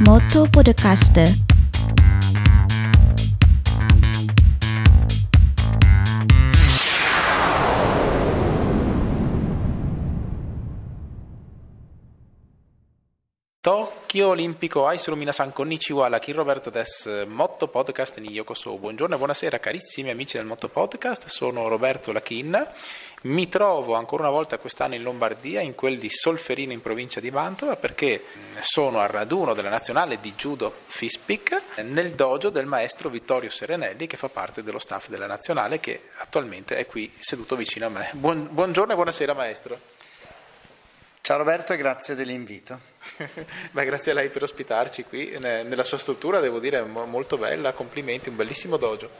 Moto Podcaster. Tokyo Olimpico Aisuru Minasan Konnichiwa, la Kin Roberto des Motto Podcast ni Yokoso. Buongiorno e buonasera carissimi amici del Motto Podcast, sono Roberto Lachin. Mi trovo ancora una volta quest'anno in Lombardia, in quel di Solferino in provincia di Mantova, perché sono al raduno della nazionale di judo FISPIC nel dojo del maestro Vittorio Serenelli che fa parte dello staff della nazionale che attualmente è qui seduto vicino a me. Buon, buongiorno e buonasera maestro. Ciao Roberto e grazie dell'invito. Beh, grazie a lei per ospitarci qui nella sua struttura, devo dire molto bella, complimenti, un bellissimo dojo.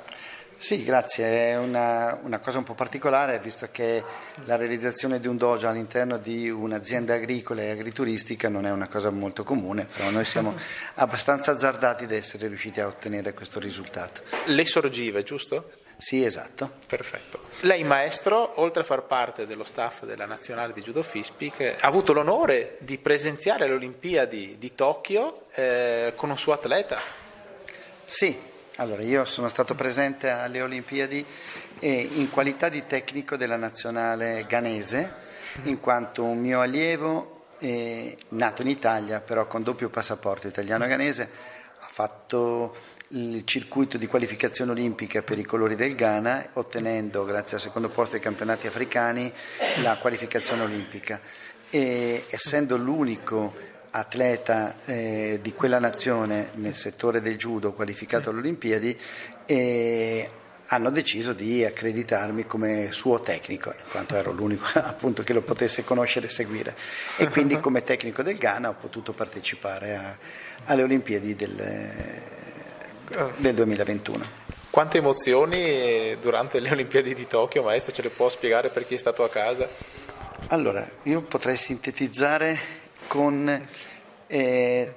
Sì, grazie, è una, una, cosa un po' particolare visto che la realizzazione di un dojo all'interno di un'azienda agricola e agrituristica non è una cosa molto comune, però noi siamo abbastanza azzardati ad essere riusciti a ottenere questo risultato. Le sorgive, giusto? Sì, esatto. Perfetto. Lei, maestro, oltre a far parte dello staff della nazionale di Judo Fispic, ha avuto l'onore di presenziare alle Olimpiadi di Tokyo eh, con un suo atleta. Sì, allora io sono stato presente alle Olimpiadi in qualità di tecnico della nazionale ghanese, in quanto un mio allievo, eh, nato in Italia, però con doppio passaporto italiano-ghanese, ha fatto il circuito di qualificazione olimpica per i colori del Ghana, ottenendo, grazie al secondo posto ai campionati africani, la qualificazione olimpica. E, essendo l'unico atleta eh, di quella nazione nel settore del judo qualificato alle Olimpiadi, eh, hanno deciso di accreditarmi come suo tecnico, in quanto ero l'unico appunto che lo potesse conoscere e seguire. E quindi come tecnico del Ghana ho potuto partecipare a, alle Olimpiadi del del 2021. Quante emozioni durante le Olimpiadi di Tokyo, maestro, ce le può spiegare per chi è stato a casa? Allora, io potrei sintetizzare con eh,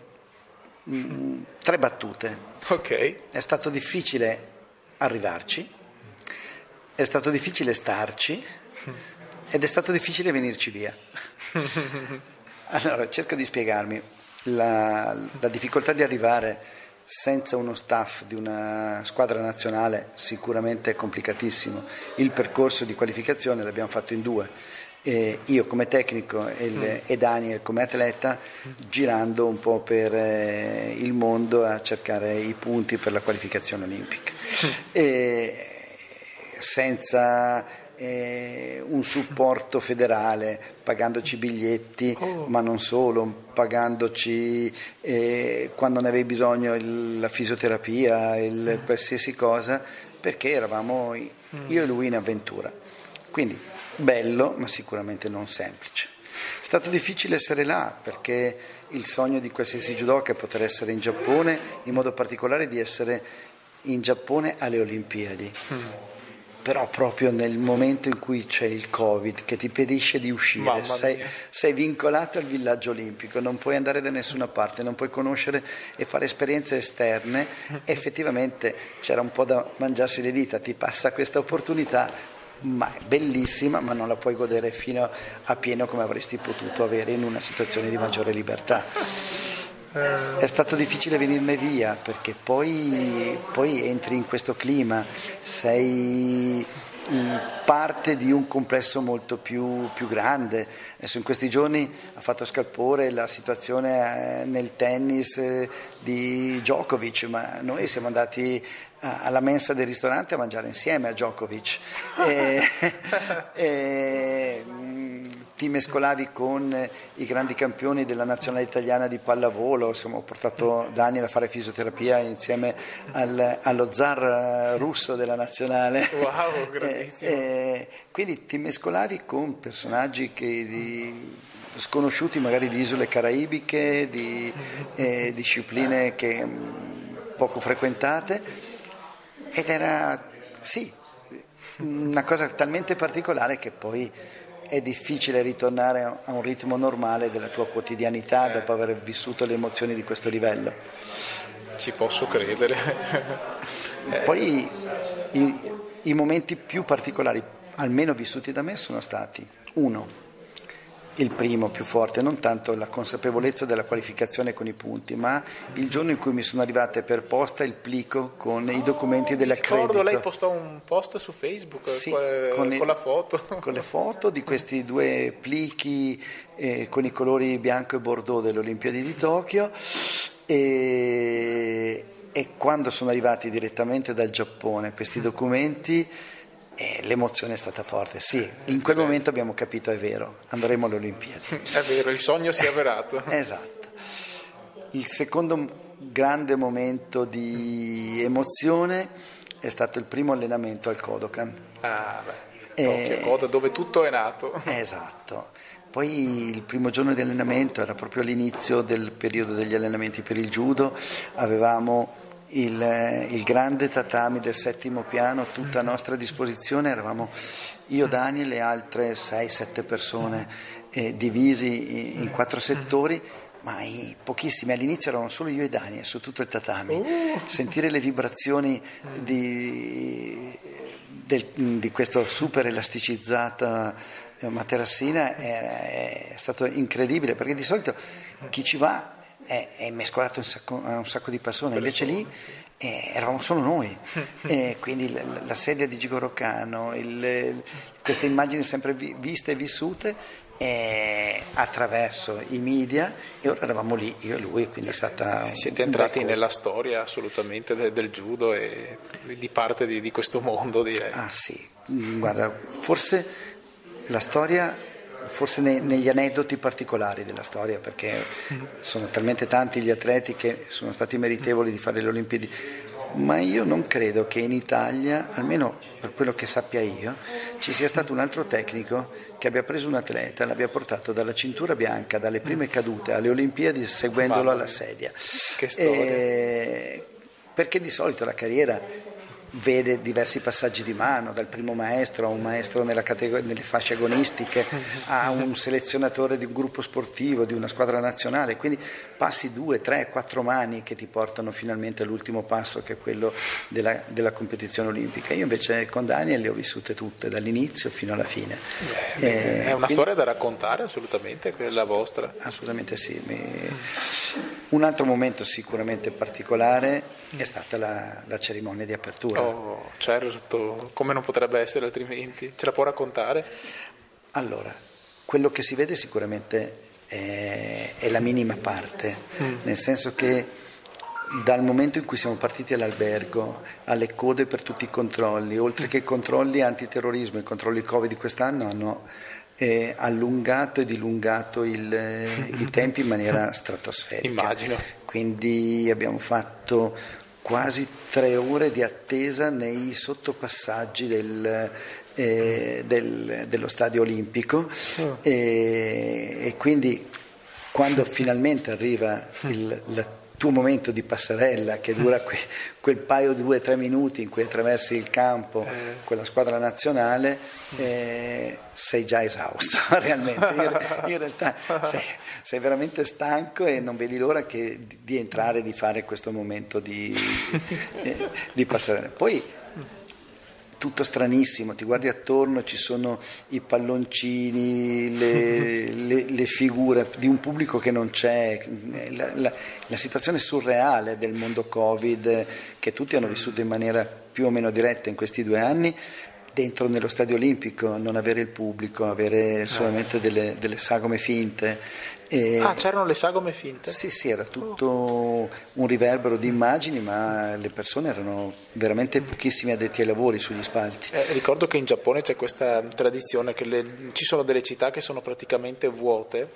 tre battute. Ok. È stato difficile arrivarci, è stato difficile starci ed è stato difficile venirci via. Allora, cerco di spiegarmi. La, la difficoltà di arrivare senza uno staff di una squadra nazionale sicuramente è complicatissimo. Il percorso di qualificazione l'abbiamo fatto in due. Eh, io come tecnico e, mm. e, Daniel come atleta girando un po' per eh, il mondo a cercare i punti per la qualificazione olimpica. Mm. E, senza eh, un supporto federale, pagandoci biglietti, oh. ma non solo, pagandoci eh, quando ne avevi bisogno il, la fisioterapia, il, mm. qualsiasi cosa, perché eravamo mm. io e lui in avventura. Quindi bello, ma sicuramente non semplice. È stato difficile essere là perché il sogno di qualsiasi judoka è poter essere in Giappone, in modo particolare di essere in Giappone alle Olimpiadi. Mm però proprio nel momento in cui c'è il Covid che ti impedisce di uscire, sei, sei, vincolato al villaggio olimpico, non puoi andare da nessuna parte, non puoi conoscere e fare esperienze esterne, effettivamente c'era un po' da mangiarsi le dita, ti passa questa opportunità, ma è bellissima, ma non la puoi godere fino a pieno come avresti potuto avere in una situazione di maggiore libertà. È stato difficile venirne via perché poi, poi entri in questo clima, sei parte di un complesso molto più, più, grande. Adesso in questi giorni ha fatto scalpore la situazione eh, nel tennis eh, di Djokovic, ma noi siamo andati alla mensa del ristorante a mangiare insieme a Djokovic. e, e, ti mescolavi con i grandi campioni della nazionale italiana di pallavolo, insomma, ho portato Daniel a fare fisioterapia insieme al, allo zar russo della nazionale. Wow, grandissimo. E, quindi ti mescolavi con personaggi che, di, sconosciuti magari di isole caraibiche, di eh, discipline che, poco frequentate ed era, sì, una cosa talmente particolare che poi è difficile ritornare a un ritmo normale della tua quotidianità dopo aver vissuto le emozioni di questo livello. Ci posso credere. Poi i, i momenti più particolari, almeno vissuti da me, sono stati uno, il primo più forte, non tanto la consapevolezza della qualificazione con i punti, ma il giorno in cui mi sono arrivate per posta il plico con i documenti dell'accredito. Ricordo, lei postò un post su Facebook Sì, con, con con il- la foto. con le foto di questi due plichi eh, con i colori bianco e bordeaux delle Olimpiadi di Tokyo e, e quando sono arrivati direttamente dal Giappone questi documenti eh, l'emozione è stata forte, sì, in quel momento abbiamo capito è vero, andremo alle Olimpiadi. È vero, il sogno si è avverato. Esatto. Il secondo grande momento di emozione è stato il primo allenamento al Kodokan. Ah, beh, Eh, Tokyo, Kodo, dove tutto è nato. Esatto. Poi il primo giorno di allenamento era proprio all'inizio del periodo degli allenamenti per il judo, avevamo il, eh, il grande tatami del settimo piano tutta a nostra disposizione, eravamo io, Daniel e altre 6-7 persone eh, divisi in, in quattro settori. Ma i- pochissimi, all'inizio eravamo solo io e Daniel su tutto il tatami. Sentire le vibrazioni di, del- di questa super elasticizzata eh, materassina è, è stato incredibile perché di solito chi ci va è, è mescolato un sacco- a un sacco di persone, invece lì eh, eravamo solo noi. E quindi la, la sedia di Gigoro Kano, il- queste immagini sempre vi- viste e vissute eh, attraverso i media e ora eravamo lì, io e lui, quindi è stata... Eh, Siete entrati nella storia assolutamente de- del judo e di parte di, di questo mondo, direi. Ah sì, guarda, forse la storia, forse ne- negli aneddoti particolari della storia, perché sono talmente tanti gli atleti che sono stati meritevoli di fare le Olimpiadi, ma io non credo che in Italia, almeno per quello che sappia io, ci sia stato un altro tecnico che abbia preso un atleta, l'abbia portato dalla cintura bianca, dalle prime cadute alle Olimpiadi, seguendolo alla sedia. Che storia. Eh, perché di solito la carriera vede diversi passaggi di mano, dal primo maestro a un maestro nella catego- nelle fasce agonistiche, a un selezionatore di un gruppo sportivo, di una squadra nazionale, quindi passi due, tre, quattro mani che ti portano finalmente all'ultimo passo che è quello della, della competizione olimpica. Io invece con Daniel le ho vissute tutte, dall'inizio fino alla fine. Eh, è una quindi- storia da raccontare assolutamente, quella vostra. Assolutamente sì. Mi- Un altro momento sicuramente particolare è stata la, la cerimonia di apertura. Oh, certo, come non potrebbe essere altrimenti? Ce la può raccontare? Allora, quello che si vede sicuramente è, è la minima parte, nel senso che dal momento in cui siamo partiti all'albergo, alle code per tutti i controlli, oltre che i controlli antiterrorismo e i controlli Covid di quest'anno hanno eh, allungato e dilungato il, eh, i tempi in maniera stratosferica. Immagino. Quindi abbiamo fatto quasi tre ore di attesa nei sottopassaggi del, eh, del- dello stadio olimpico. E, e quindi quando finalmente arriva il la- tuo momento di passerella che dura que- quel paio di due o tre minuti in cui attraversi il campo con la squadra nazionale eh, sei già esausto realmente. In, in realtà sei, sei veramente stanco e non vedi l'ora che- di, di entrare di fare questo momento di, eh, di passerella. Poi tutto stranissimo, ti guardi attorno, ci sono i palloncini, le, le- le figure di un pubblico che non c'è, la, la- la situazione surreale del mondo Covid eh, che tutti hanno vissuto in maniera più o meno diretta in questi due anni, dentro nello stadio olimpico, non avere il pubblico, avere solamente delle, delle sagome finte. E- Ah, c'erano le sagome finte? sì, sì, era tutto un riverbero di immagini, ma le persone erano veramente pochissimi addetti ai lavori sugli spalti. Eh, ricordo che in Giappone c'è questa tradizione che le- ci sono delle città che sono praticamente vuote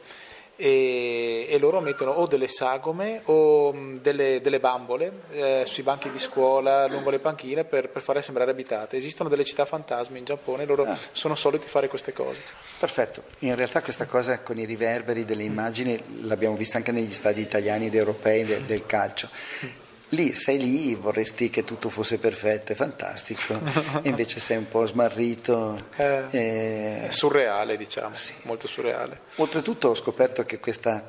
e, e loro mettono o delle sagome o mh, delle, delle bambole eh, sui banchi di scuola, lungo le panchine per, per farle sembrare abitate. Esistono delle città fantasmi in Giappone, loro sono soliti fare queste cose. Perfetto, in realtà questa cosa con i riverberi delle immagini l'abbiamo vista anche negli stadi italiani ed europei del, del calcio. Lì sei lì, vorresti che tutto fosse perfetto, è fantastico, e invece sei un po' smarrito. Eh. eh, È surreale, diciamo, molto surreale. Oltretutto ho scoperto che questa,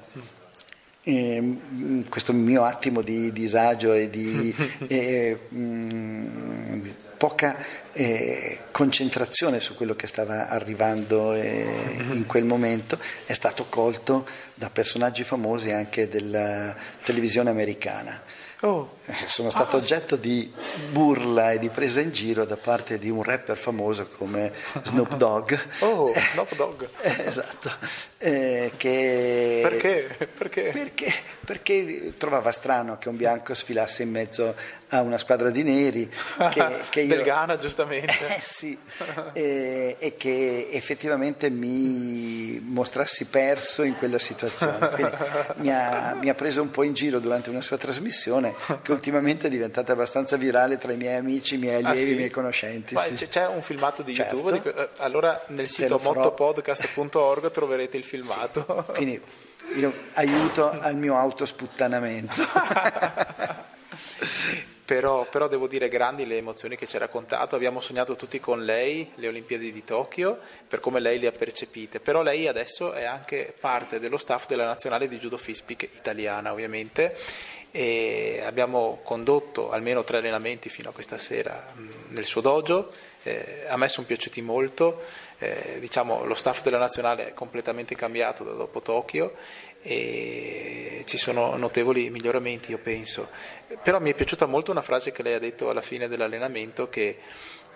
ehm, questo mio attimo di disagio e di... e, mm, poca eh, concentrazione su quello che stava arrivando eh, in quel momento, è stato colto da personaggi famosi anche della televisione americana. Oh. Eh, sono stato ah. oggetto di burla e di presa in giro da parte di un rapper famoso come Snoop Dogg. Oh, Snoop Dogg. esatto. Eh, che... Perché? Perché? Perché? Perché trovava strano che un bianco sfilasse in mezzo a una squadra di neri. Che, che io... Del Ghana, giustamente. Eh sì, e, e, che effettivamente mi mostrassi perso in quella situazione. Mi ha, mi ha preso un po' in giro durante una sua trasmissione che ultimamente è diventata abbastanza virale tra i miei amici, i miei allievi, ah, sì? i miei conoscenti. Sì. C'è un filmato di certo. YouTube, di... Eh, allora nel sito mottopodcast.org troverete il filmato. Sì. Quindi io aiuto al mio autosputtanamento. Però, però, devo dire grandi le emozioni che ci ha raccontato, abbiamo sognato tutti con lei le Olimpiadi di Tokyo per come lei le ha percepite, però lei adesso è anche parte dello staff della nazionale di judo Fispic italiana ovviamente. E abbiamo condotto almeno tre allenamenti fino a questa sera mh, nel suo dojo, eh, a me sono piaciuti molto, eh, diciamo, lo staff della nazionale è completamente cambiato dopo Tokyo e ci sono notevoli miglioramenti io penso, però mi è piaciuta molto una frase che lei ha detto alla fine dell'allenamento che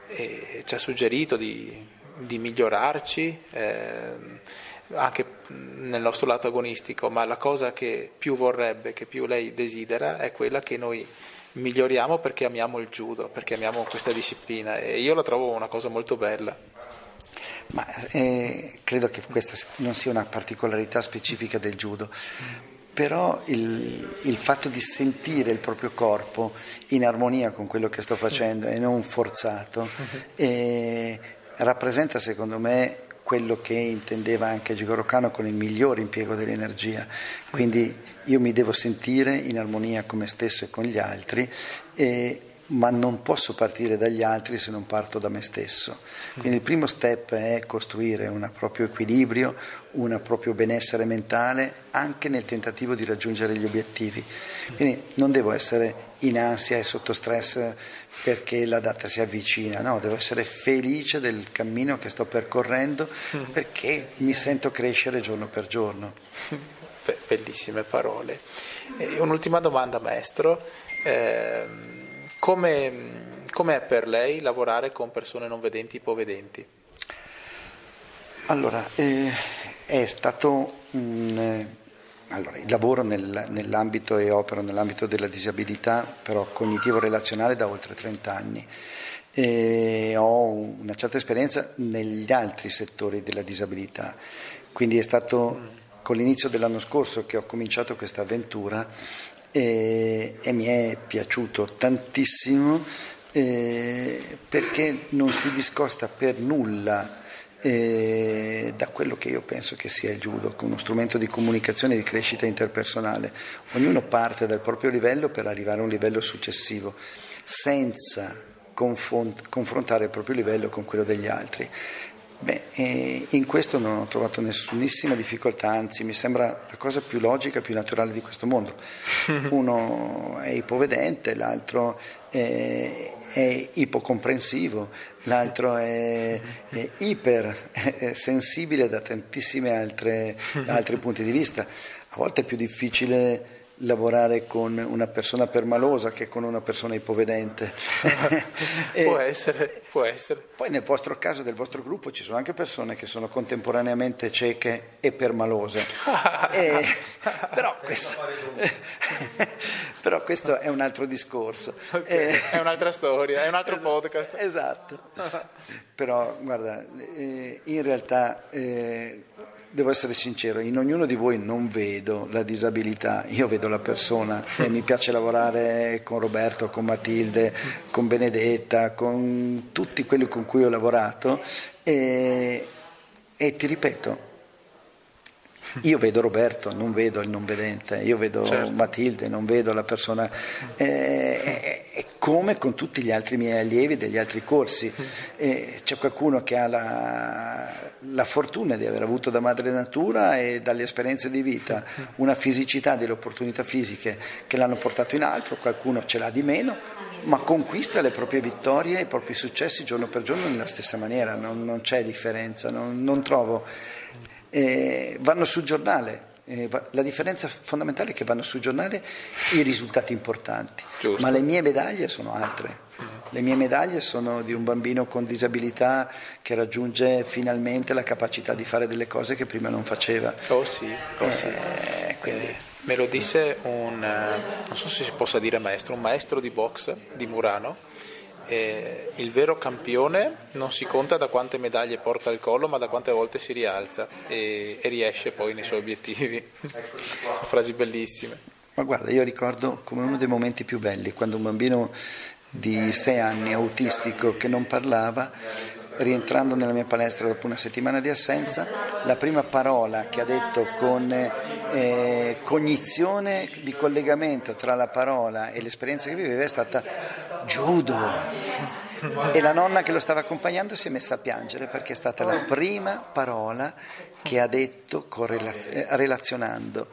eh, ci ha suggerito di, di migliorarci. Eh, anche nel nostro lato agonistico, ma la cosa che più vorrebbe, che più lei desidera è quella che noi miglioriamo perché amiamo il judo, perché amiamo questa disciplina e io la trovo una cosa molto bella. Ma eh, credo che questa non sia una particolarità specifica del judo, però il, il, fatto di sentire il proprio corpo in armonia con quello che sto facendo e non forzato eh, rappresenta secondo me quello che intendeva anche Gigoro Kano con il migliore impiego dell'energia. Quindi io mi devo sentire in armonia con me stesso e con gli altri, e, ma non posso partire dagli altri se non parto da me stesso. Quindi il primo step è costruire un proprio equilibrio, un proprio benessere mentale anche nel tentativo di raggiungere gli obiettivi. Quindi non devo essere in ansia e sotto stress perché la data si avvicina, no, devo essere felice del cammino che sto percorrendo perché mi sento crescere giorno per giorno. Bellissime parole. Un'ultima domanda, maestro. Eh, come, com'è per lei lavorare con persone non vedenti, ipovedenti? Allora, eh, è stato un allora, lavoro nel, nell'ambito e opero nell'ambito della disabilità, però cognitivo-relazionale da oltre 30 anni e ho una certa esperienza negli altri settori della disabilità, quindi è stato con l'inizio dell'anno scorso che ho cominciato questa avventura e, e mi è piaciuto tantissimo eh, perché non si discosta per nulla eh, da quello che io penso che sia il judo, uno strumento di comunicazione e di crescita interpersonale. Ognuno parte dal proprio livello per arrivare a un livello successivo, senza confrontare il proprio livello con quello degli altri. Beh, eh, in questo non ho trovato nessunissima difficoltà, anzi mi sembra la cosa più logica, più naturale di questo mondo. Uno è ipovedente, l'altro è, è ipocomprensivo, l'altro è, è ipersensibile da tantissimi altri punti di vista. A volte è più difficile lavorare con una persona permalosa che con una persona ipovedente. può essere, può essere. Poi nel vostro caso, del vostro gruppo, ci sono anche persone che sono contemporaneamente cieche e permalose. e, però, questo, però, questo, è un altro discorso. Okay, eh, è un'altra storia, è un altro esatto, podcast. Esatto. però guarda, eh, in realtà... Eh, devo essere sincero, in ognuno di voi non vedo la disabilità, io vedo la persona e mi piace lavorare con Roberto, con Matilde, con Benedetta, con tutti quelli con cui ho lavorato e, e ti ripeto, io vedo Roberto, non vedo il non vedente, io vedo certo. Matilde, non vedo la persona. Eh, è come con tutti gli altri miei allievi degli altri corsi. Eh, c'è qualcuno che ha la, la fortuna di aver avuto da madre natura e dalle esperienze di vita una fisicità, delle opportunità fisiche che l'hanno portato in alto, qualcuno ce l'ha di meno, ma conquista le proprie vittorie e i propri successi giorno per giorno nella stessa maniera, non, non c'è differenza, non, non trovo. Eh, vanno sul giornale, eh, la differenza fondamentale è che vanno sul giornale i risultati importanti, Giusto. ma le mie medaglie sono altre. Le mie medaglie sono di un bambino con disabilità che raggiunge finalmente la capacità di fare delle cose che prima non faceva. Oh sì, oh eh, sì. Quindi... Me lo disse un, eh, non so se si possa dire maestro, un maestro di box di Murano. Eh, il vero campione non si conta da quante medaglie porta al collo, ma da quante volte si rialza e, e riesce poi nei suoi obiettivi. frasi bellissime. Ma guarda, io ricordo come uno dei momenti più belli quando un bambino di sei anni, autistico, che non parlava, rientrando nella mia palestra dopo una settimana di assenza, la prima parola che ha detto con eh, cognizione di collegamento tra la parola e l'esperienza che viveva è stata judo. E la nonna che lo stava accompagnando si è messa a piangere perché è stata la prima parola che ha detto correlaz- relazionando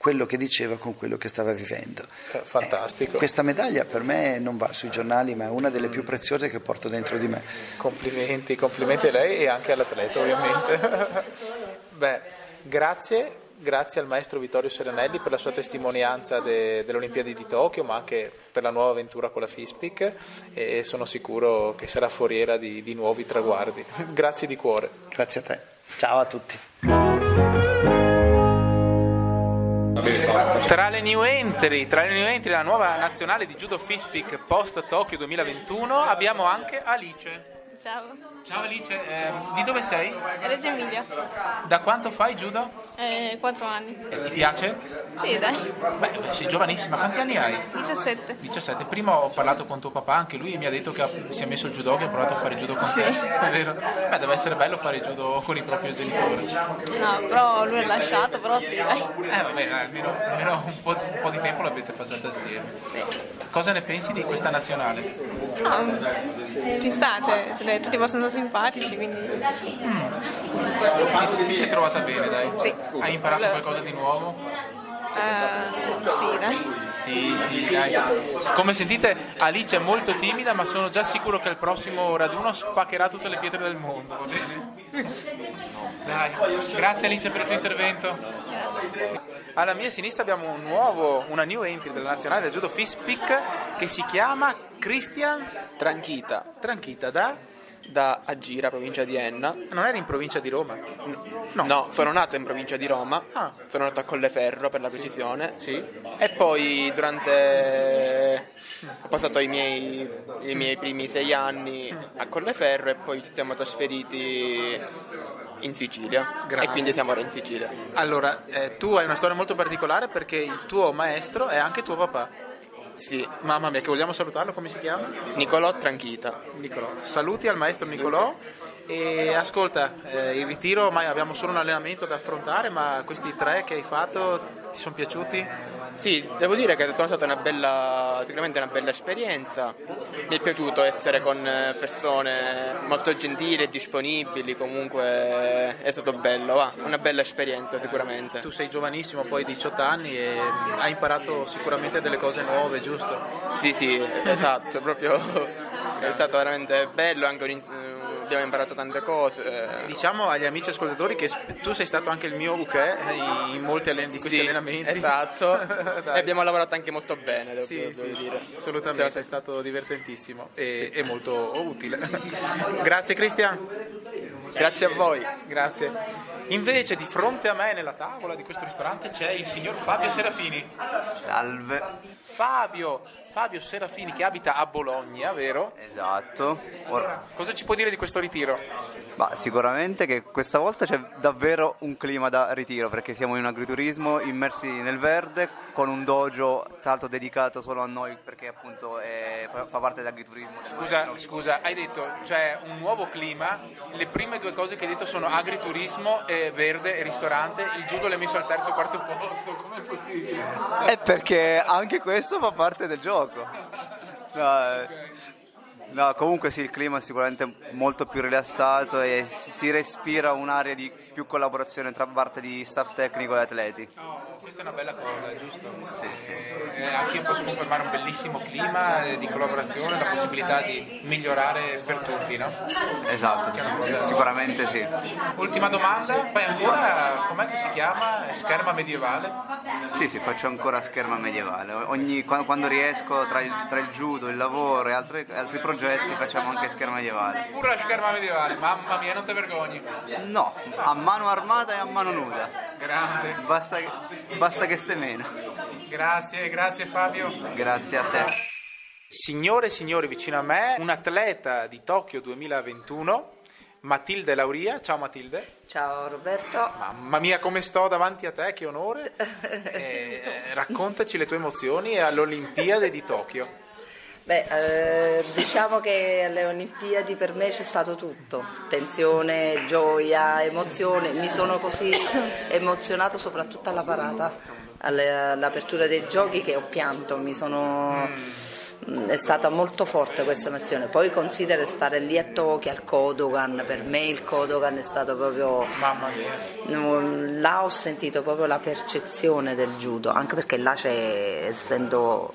quello che diceva con quello che stava vivendo. Fantastico. Eh, questa medaglia per me non va sui giornali, ma è una delle più preziose che porto dentro di me. Complimenti, complimenti a lei e anche all'atleta ovviamente. Beh, grazie, grazie al maestro Vittorio Serenelli per la sua testimonianza de, delle Olimpiadi di Tokyo, ma anche per la nuova avventura con la FISPIC e sono sicuro che sarà foriera di, di nuovi traguardi. grazie di cuore. Grazie a te. Ciao a tutti. Tra le new entry, tra le new entry della nuova nazionale di judo Fispic post Tokyo 2021 abbiamo anche Alice. Ciao. Ciao Alice, eh, di dove sei? Reggio Emilia. Da quanto fai judo? Eh, 4 anni. E ti piace? Sì, dai. Beh, sei giovanissima, quanti anni hai? 17. 17. Prima ho parlato con tuo papà, anche lui mi ha detto che si è messo il judo, che ha provato a fare judo con sì. te. È vero? Beh, deve essere bello fare judo con i propri genitori. No, però lui è lasciato, però sì, dai. Eh vabbè, almeno, almeno un, po', un, po', di tempo l'avete passato assieme. Sì. Cosa ne pensi di questa nazionale? Ah, ci sta, cioè, siete tutti abbastanza simpatici, quindi... Mm. Ti sei trovata bene, dai? Sì. Hai imparato qualcosa di nuovo? Uh, sì, dai. Sì, sì, dai. Come sentite, Alice è molto timida, ma sono già sicuro che al prossimo raduno spaccherà tutte le pietre del mondo. Dai. Grazie Alice per il tuo intervento. Alla mia sinistra abbiamo un nuovo, una new entry della nazionale del judo Fispic che si chiama Christian Tranchita. Tranchita da da Agira, provincia di Enna. Non eri in provincia di Roma? No, no sono nato in provincia di Roma, ah. sono nato a Colleferro per la precisione. Sì. E poi durante... ho passato i miei, i miei primi sei anni a Colleferro e poi ci siamo trasferiti in Sicilia Grande. e quindi siamo ora in Sicilia. Allora, eh, tu hai una storia molto particolare perché il tuo maestro è anche tuo papà. Sì. Mamma mia, che vogliamo salutarlo, come si chiama? Nicolò Tranchita. Nicolò. Saluti al maestro Nicolò. E ascolta, eh, il ritiro, ma abbiamo solo un allenamento da affrontare, ma questi tre che hai fatto ti sono piaciuti? Sì, devo dire che è stata una bella, sicuramente una bella esperienza. Mi è piaciuto essere con persone molto gentili e disponibili, comunque è stato bello, va, una bella esperienza sicuramente. Tu sei giovanissimo, poi 18 anni e hai imparato sicuramente delle cose nuove, giusto? Sì, sì, esatto, proprio è stato veramente bello anche un abbiamo imparato tante cose. Diciamo agli amici ascoltatori che tu sei stato anche il mio uke in molti di questi sì, allenamenti. Esatto, e abbiamo lavorato anche molto bene, devo, sì, devo sì, dire. Assolutamente, sei stato divertentissimo e, sì. e molto utile. Grazie Cristian. Grazie a voi. Grazie. Invece di fronte a me nella tavola di questo ristorante c'è il signor Fabio Serafini. Salve. Fabio, Fabio Serafini che abita a Bologna, vero? Esatto. Or- Cosa ci può dire di questo ritiro? Bah, sicuramente che questa volta c'è davvero un clima da ritiro perché siamo in un agriturismo immersi nel verde con un dojo tra l'altro dedicato solo a noi perché appunto è, fa parte dell'agriturismo. Scusa, scusa, hai detto c'è un nuovo clima, le prime due cose che hai detto sono agriturismo, e verde e ristorante, il judo l'hai messo al terzo quarto posto, com'è possibile? È perché anche questo fa parte del gioco. No, No, comunque sì, il clima è sicuramente molto più rilassato e si respira un'area di più collaborazione tra parte di staff tecnico e atleti. Questa è una bella cosa, giusto? Sì, sì. Eh, anche io posso confermare un bellissimo clima eh, di collaborazione, la possibilità di migliorare per tutti, no? Esatto, sicuramente sì. Ultima domanda, poi ancora, com'è che si chiama? Scherma medievale? Sì, sì, faccio ancora scherma medievale. Ogni, quando riesco tra il, tra il, judo, il lavoro e altri, altri progetti facciamo anche scherma medievale. Pure la scherma medievale, mamma mia, non ti vergogni? No, a mano armata e a mano nuda. Grande. Basta, basta che semena. Grazie, grazie Fabio. Grazie a te. Signore e signori, vicino a me, un atleta di Tokyo 2021, Matilde Lauria. Ciao Matilde. Ciao Roberto. Mamma mia, come sto davanti a te, che onore. Eh, raccontaci le tue emozioni alle Olimpiadi di Tokyo. Beh, eh, diciamo che alle Olimpiadi per me c'è stato tutto, tensione, gioia, emozione, mi sono così emozionato soprattutto alla parata, all'apertura dei giochi che ho pianto, mi sono... è stata molto forte questa emozione. Poi considera stare lì a Tokyo al Kodogan, per me il Kodogan è stato proprio. Mamma mia. Là ho sentito proprio la percezione del judo, anche perché là c'è, essendo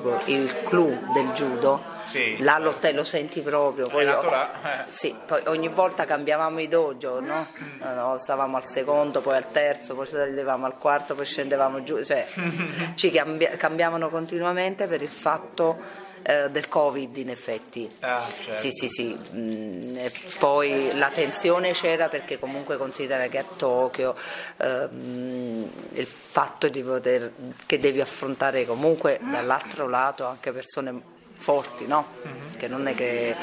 proprio il clou del judo, sì. là lo, te lo senti proprio. Poi, eh. sì, poi ogni volta cambiavamo i dojo, no? no? stavamo al secondo, poi al terzo, poi salivamo al quarto, poi scendevamo giù, cioè ci cambia, cambiavano continuamente per il fatto eh, del Covid in effetti. Ah, certo. Sì, sì, sì. Mm, poi la tensione c'era perché comunque considera che a Tokyo ehm, il fatto di poter, che devi affrontare comunque dall'altro lato anche persone forti, no? Mm-hmm. Che non è che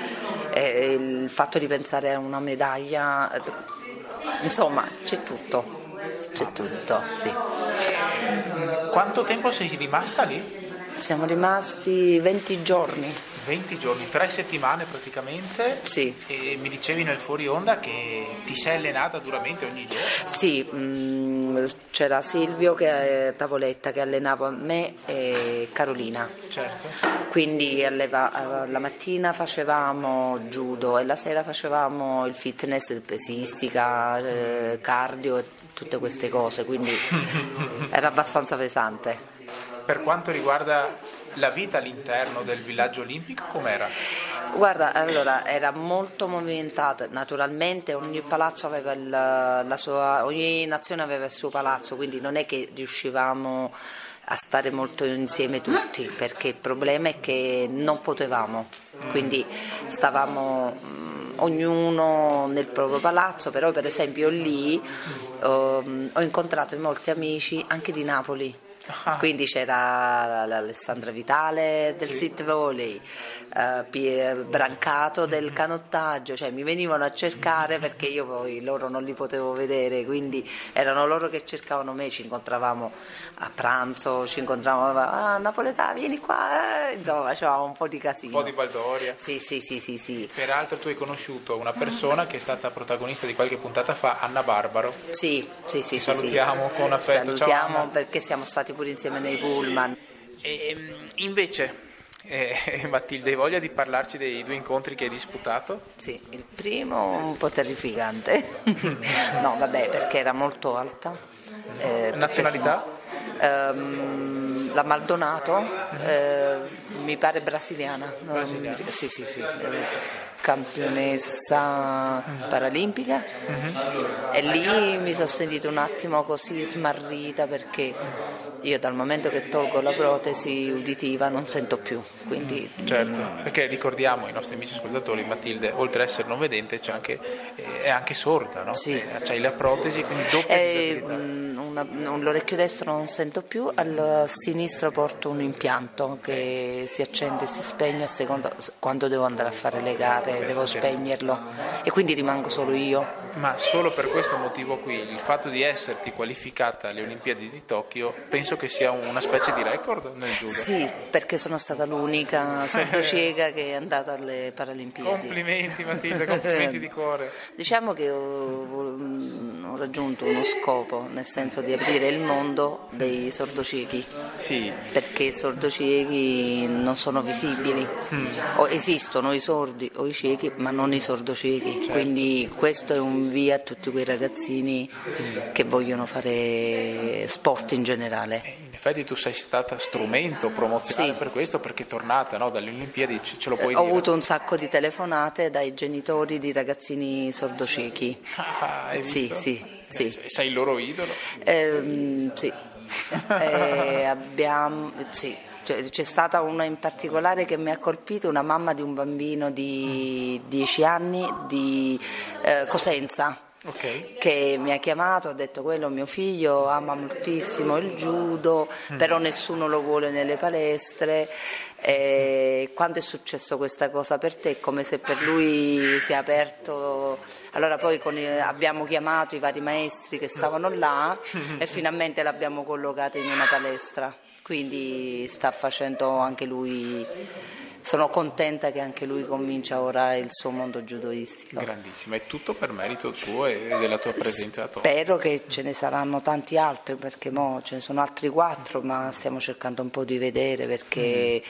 eh, il fatto di pensare a una medaglia, insomma, c'è tutto, c'è tutto, sì. Quanto tempo sei rimasta lì? Siamo rimasti 20 giorni. 20 giorni, tre settimane praticamente. Sì. E mi dicevi nel fuori onda che ti sei allenata duramente ogni giorno. Sì, mh, mm, c'era Silvio che, Tavoletta che allenava me e Carolina. Certo. Quindi alleva, la mattina facevamo judo e la sera facevamo il fitness, pesistica, eh, cardio e tutte queste cose, quindi era abbastanza pesante. Per quanto riguarda la vita all'interno del villaggio olimpico com'era? Guarda, allora era molto movimentata, naturalmente ogni il, la sua, ogni nazione aveva il suo palazzo, quindi non è che riuscivamo a stare molto insieme tutti, perché il problema è che non potevamo, quindi stavamo mh, ognuno nel proprio palazzo, però per esempio lì um, ho incontrato molti amici anche di Napoli Ah. Quindi c'era l'Alessandra Vitale del sì. sit volley, uh, Brancato del canottaggio, cioè mi venivano a cercare perché io poi loro non li potevo vedere, quindi erano loro che cercavano me, ci incontravamo a pranzo, ci incontravamo, ah Napoletà vieni qua, eh. insomma facevamo un po' di casino. Un po' di baldoria. Sì, sì, sì, sì, sì. Peraltro tu hai conosciuto una persona che è stata protagonista di qualche puntata fa, Anna Barbaro. Sì, sì, sì. Ti sì, salutiamo sì. con affetto. Salutiamo Ciao, perché siamo stati pure insieme nei pullman. E, invece... Eh, Matilde, hai voglia di parlarci dei due incontri che hai disputato? Sì, il primo un po' terrificante, no vabbè perché era molto alta. Eh, Nazionalità? Ehm, la Maldonato, eh, mi pare brasiliana. brasiliana. Sì, sì, sì. Campionessa paralimpica uh-huh. e lì mi sono sentita un attimo così smarrita perché io dal momento che tolgo la protesi uditiva non sento più. Quindi... Certo, perché ricordiamo ai nostri amici ascoltatori, Matilde, oltre ad essere non vedente, anche, è anche sorda, no? Sì. C'hai la protesi, quindi doppia e, una, l'orecchio destro non sento più, al sinistro porto un impianto che si accende e si spegne a seconda quando devo andare a fare le gare, devo spegnerlo e quindi rimango solo io. Ma solo per questo motivo qui, il fatto di esserti qualificata alle Olimpiadi di Tokyo, penso che sia una specie di record nel judo. Sì, perché sono stata l'unica sordocieca che è andata alle Paralimpiadi. Complimenti Matilde, complimenti di cuore. Diciamo che ho, ho raggiunto uno scopo, nel senso penso di aprire il mondo dei sordociechi. Sì. Perché i sordociechi non sono visibili. O esistono i sordi o i ciechi, ma non i sordociechi. Quindi questo è un via a tutti quei ragazzini che vogliono fare sport in generale. Effetti tu sei stata strumento promozionale Sì. per questo perché tornata no, dalle Olimpiadi, ce, lo puoi Ho dire? avuto un sacco di telefonate dai genitori di ragazzini sordociechi. Ah, Sì, sì, sì. Eh, Sei il loro idolo? Ehm, sì. Eh, abbiamo, sì. Cioè, c'è stata una in particolare che mi ha colpito, una mamma di un bambino di 10 anni di eh, Cosenza Ok. che mi ha chiamato, ha detto quello mio figlio ama moltissimo il judo, però nessuno lo vuole nelle palestre. E quando è successo questa cosa per te? È come se per lui si è aperto. Allora poi con abbiamo chiamato i vari maestri che stavano là e finalmente l'abbiamo collocato in una palestra. Quindi sta facendo anche lui. Sono contenta che anche lui comincia ora il suo mondo judoistico. Grandissimo, è tutto per merito tuo e della tua presenza. Spero che ce ne saranno tanti altri perché mo ce ne sono altri quattro, ma stiamo cercando un po' di vedere perché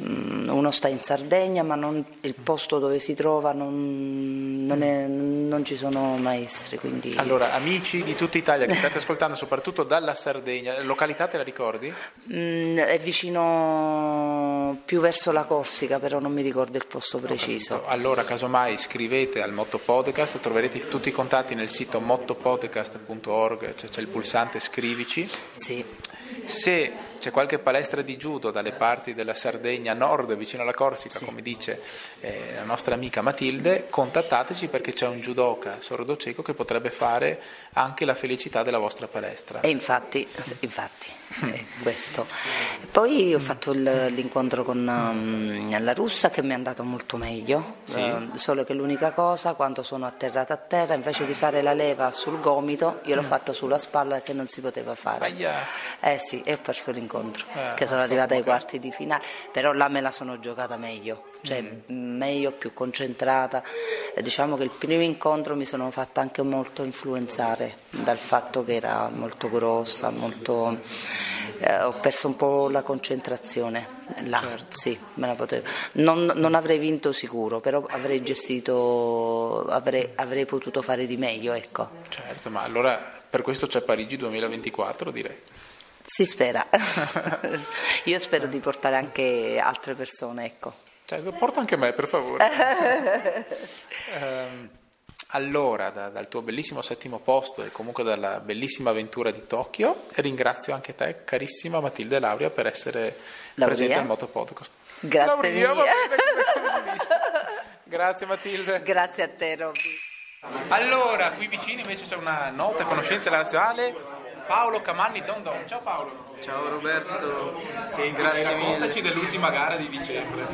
mm, uno sta in Sardegna, ma non- il posto dove si trova non, non è- non ci sono maestri. Quindi... Allora, amici di tutta Italia che state ascoltando, soprattutto dalla Sardegna, località te la ricordi? Mm, è vicino più verso la Corsica, però non mi ricordo il posto preciso. Allora, casomai scrivete al Motto Podcast, troverete tutti i contatti nel sito mottopodcast.org, cioè c'è il pulsante scrivici. Sì. Se c'è qualche palestra di judo dalle parti della Sardegna nord, vicino alla Corsica, come dice eh, la nostra amica Matilde, contattateci perché c'è un judoka sordo cieco che potrebbe fare anche la felicità della vostra palestra. E infatti, infatti è questo. Poi ho fatto il- l'incontro con um, la russa che mi è andato molto meglio, Sì. eh, solo che l'unica cosa, quando sono atterrata a terra, invece di fare la leva sul gomito, io l'ho fatto sulla spalla che non si poteva fare. Aia. Eh sì, e ho perso l'incontro, Eh, che sono insomma, arrivata ai che- quarti di finale, però là me la sono giocata meglio, cioè Mm. meglio, più concentrata. E diciamo che il primo incontro mi sono fatta anche molto influenzare dal fatto che era molto grossa, molto... eh, ho perso un po' la concentrazione là, Certo. sì, me la potevo. Non, non avrei vinto sicuro, però avrei gestito, avrei, avrei potuto fare di meglio, ecco. Certo, ma allora per questo c'è Parigi 2024, direi. Si spera. Io spero di portare anche altre persone, ecco. Certo, porta anche me, per favore. Ehm, allora, da- dal tuo bellissimo settimo posto e comunque dalla bellissima avventura di Tokyo, ringrazio anche te, carissima Matilde Lauria, per essere Lauria. presente al Moto Podcast. Grazie Lauria, dice? Grazie Matilde. Grazie a te, Robby. Allora, qui vicino invece c'è una nota conoscenza della nazionale, Paolo Camanni Don Don. Ciao Paolo. Ciao Roberto, Senti, grazie mille. raccontaci dell'ultima gara di dicembre.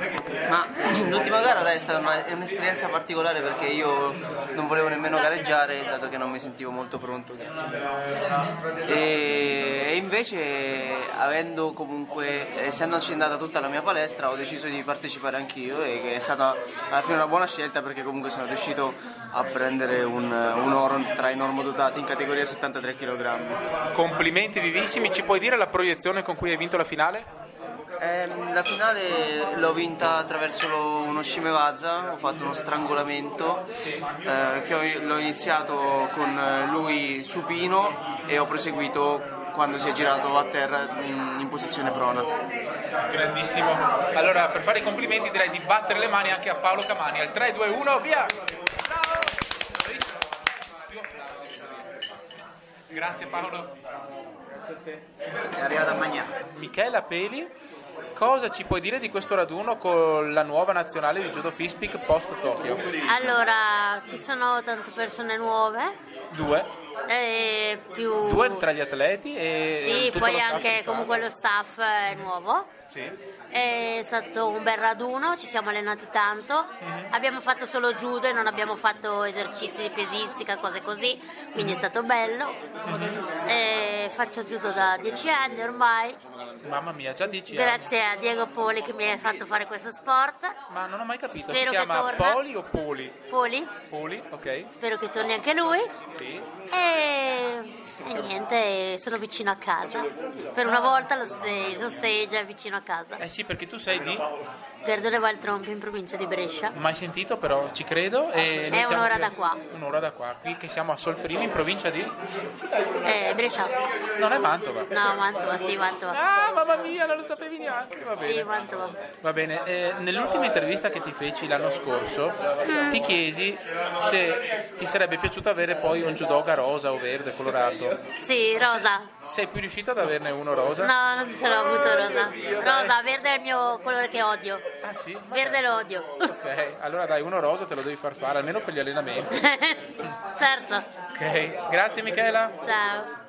Ma l'ultima gara dai, è stata una- è un'esperienza particolare perché io non volevo nemmeno gareggiare dato che non mi sentivo molto pronto. E, e invece avendo comunque, essendoci andata tutta la mia palestra, ho deciso di partecipare anch'io e che è stata alla fine una buona scelta perché comunque sono riuscito a prendere un, un oro tra i normodotati in categoria 73 kg. Complimenti vivissimi, ci puoi dire la proiezione con cui hai vinto la finale? Ehm, la finale l'ho vinta attraverso lo- uno scimevaza, ho fatto uno strangolamento eh, che ho- l'ho iniziato con eh, lui supino e ho proseguito quando si è girato a terra mm, in posizione prona. Grandissimo. Allora, per fare i complimenti direi di battere le mani anche a Paolo Camani. Al 3, 2, 1, via! Bravo! Grazie Paolo. È arrivata a Magnà. Michela Peli, cosa ci puoi dire di questo raduno con la nuova nazionale di Judo Fispic post Tokyo? Allora, ci sono tante persone nuove, Due, eh, più... due tra gli atleti e Sì, poi anche comunque lo staff è nuovo. Sì. È stato un bel raduno, ci siamo allenati tanto. Mhm. Abbiamo fatto solo judo e non abbiamo fatto esercizi di pesistica, cose così, quindi è stato bello. Mhm. E faccio judo da dieci anni ormai, Mamma mia, già dieci anni. grazie a Diego Poli che mi ha fatto fare questo sport. Ma non ho mai capito, Spero si che chiama torna. Poli o Poli? Poli, Poli, ok. spero che torni anche lui. Sì. E E niente, sono vicino a casa. Per una volta lo stage, lo stage è vicino a casa. Eh sì, perché tu sei di... Gardone Valtrompi in provincia di Brescia. Mai sentito però, ci credo. E noi È un'ora da qua. Un'ora da qua, qui che siamo a Solferino in provincia di... Eh, Brescia. Non è Mantova. No, Mantova, sì, Mantova. Ah, mamma mia, non lo sapevi neanche. Va bene. Sì, Mantova. Va bene, eh, nell'ultima intervista che ti feci l'anno scorso ti chiesi se ti sarebbe piaciuto avere poi un judoka rosa o verde colorato. Sì, rosa. Sei più riuscito ad averne uno rosa? No, non ce l'ho avuto rosa. Rosa, verde è il mio colore che odio. Ah sì? Verde lo odio. Ok, allora dai, uno rosa te lo devi far fare, almeno per gli allenamenti. certo. Ok, grazie Michela. Ciao.